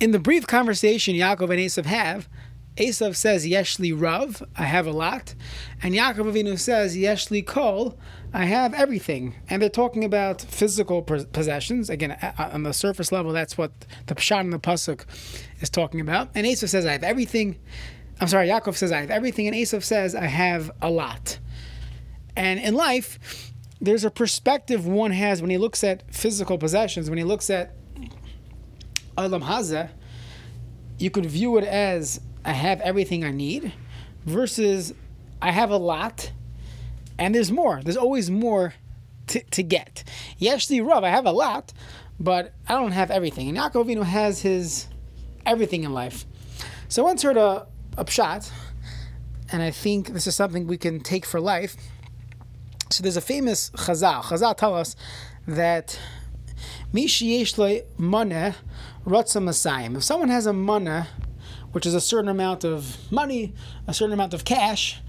In the brief conversation Yaakov and Esav have, Esav says, Yeshli Rav, I have a lot. And Yaakov Avinu says, Yeshli Kol, I have everything. And they're talking about physical possessions. Again, on the surface level, that's what the Pshat in the Pasuk is talking about. And Esav says, I have everything. I'm sorry, Yaakov says, I have everything. And Esav says, I have a lot. And in life, there's a perspective one has when he looks at physical possessions, when he looks at Olam Hazeh, you could view it as I have everything I need versus I have a lot and there's more. There's always more to, to get. Yeshli Rav, I have a lot, but I don't have everything. And Yaakov Avinu has his everything in life. So I once heard a, a pshat, and I think this is something we can take for life. So there's a famous Chazal. Chazal tell us that If someone has a maneh, which is a certain amount of money, a certain amount of cash,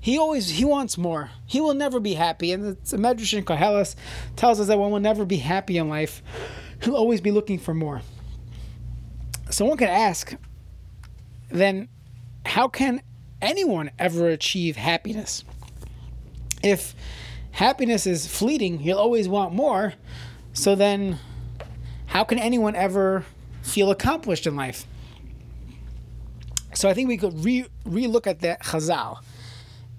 he always he wants more. He will never be happy. And the Medrash in Koheles tells us that one will never be happy in life. He'll always be looking for more. So one could ask, then how can anyone ever achieve happiness? If happiness is fleeting, you'll always want more. So then, how can anyone ever feel accomplished in life? So I think we could re look at that Chazal.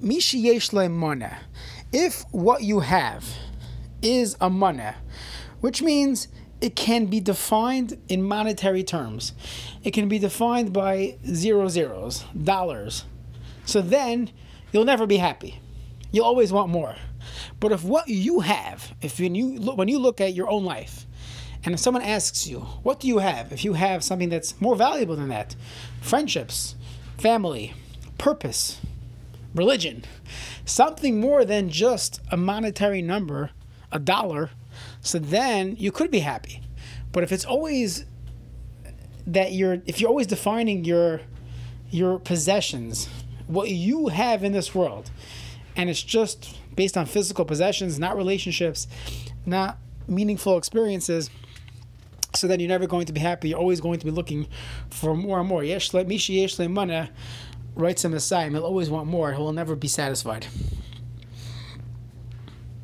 Mishi If what you have is a maneh, which means it can be defined in monetary terms. It can be defined by zero zeros, dollars. So then you'll never be happy. You'll always want more. But if what you have, if when you look, when you look at your own life, and if someone asks you, what do you have? If you have something that's more valuable than that, friendships, family, purpose, religion, something more than just a monetary number, a dollar, so then you could be happy. But if it's always that you're if you're always defining your your possessions, what you have in this world, and it's just based on physical possessions, not relationships, not meaningful experiences, so then you're never going to be happy. You're always going to be looking for more and more. Yesh mishi yesh mana writes him a Messiah. He'll always want more. He will never be satisfied.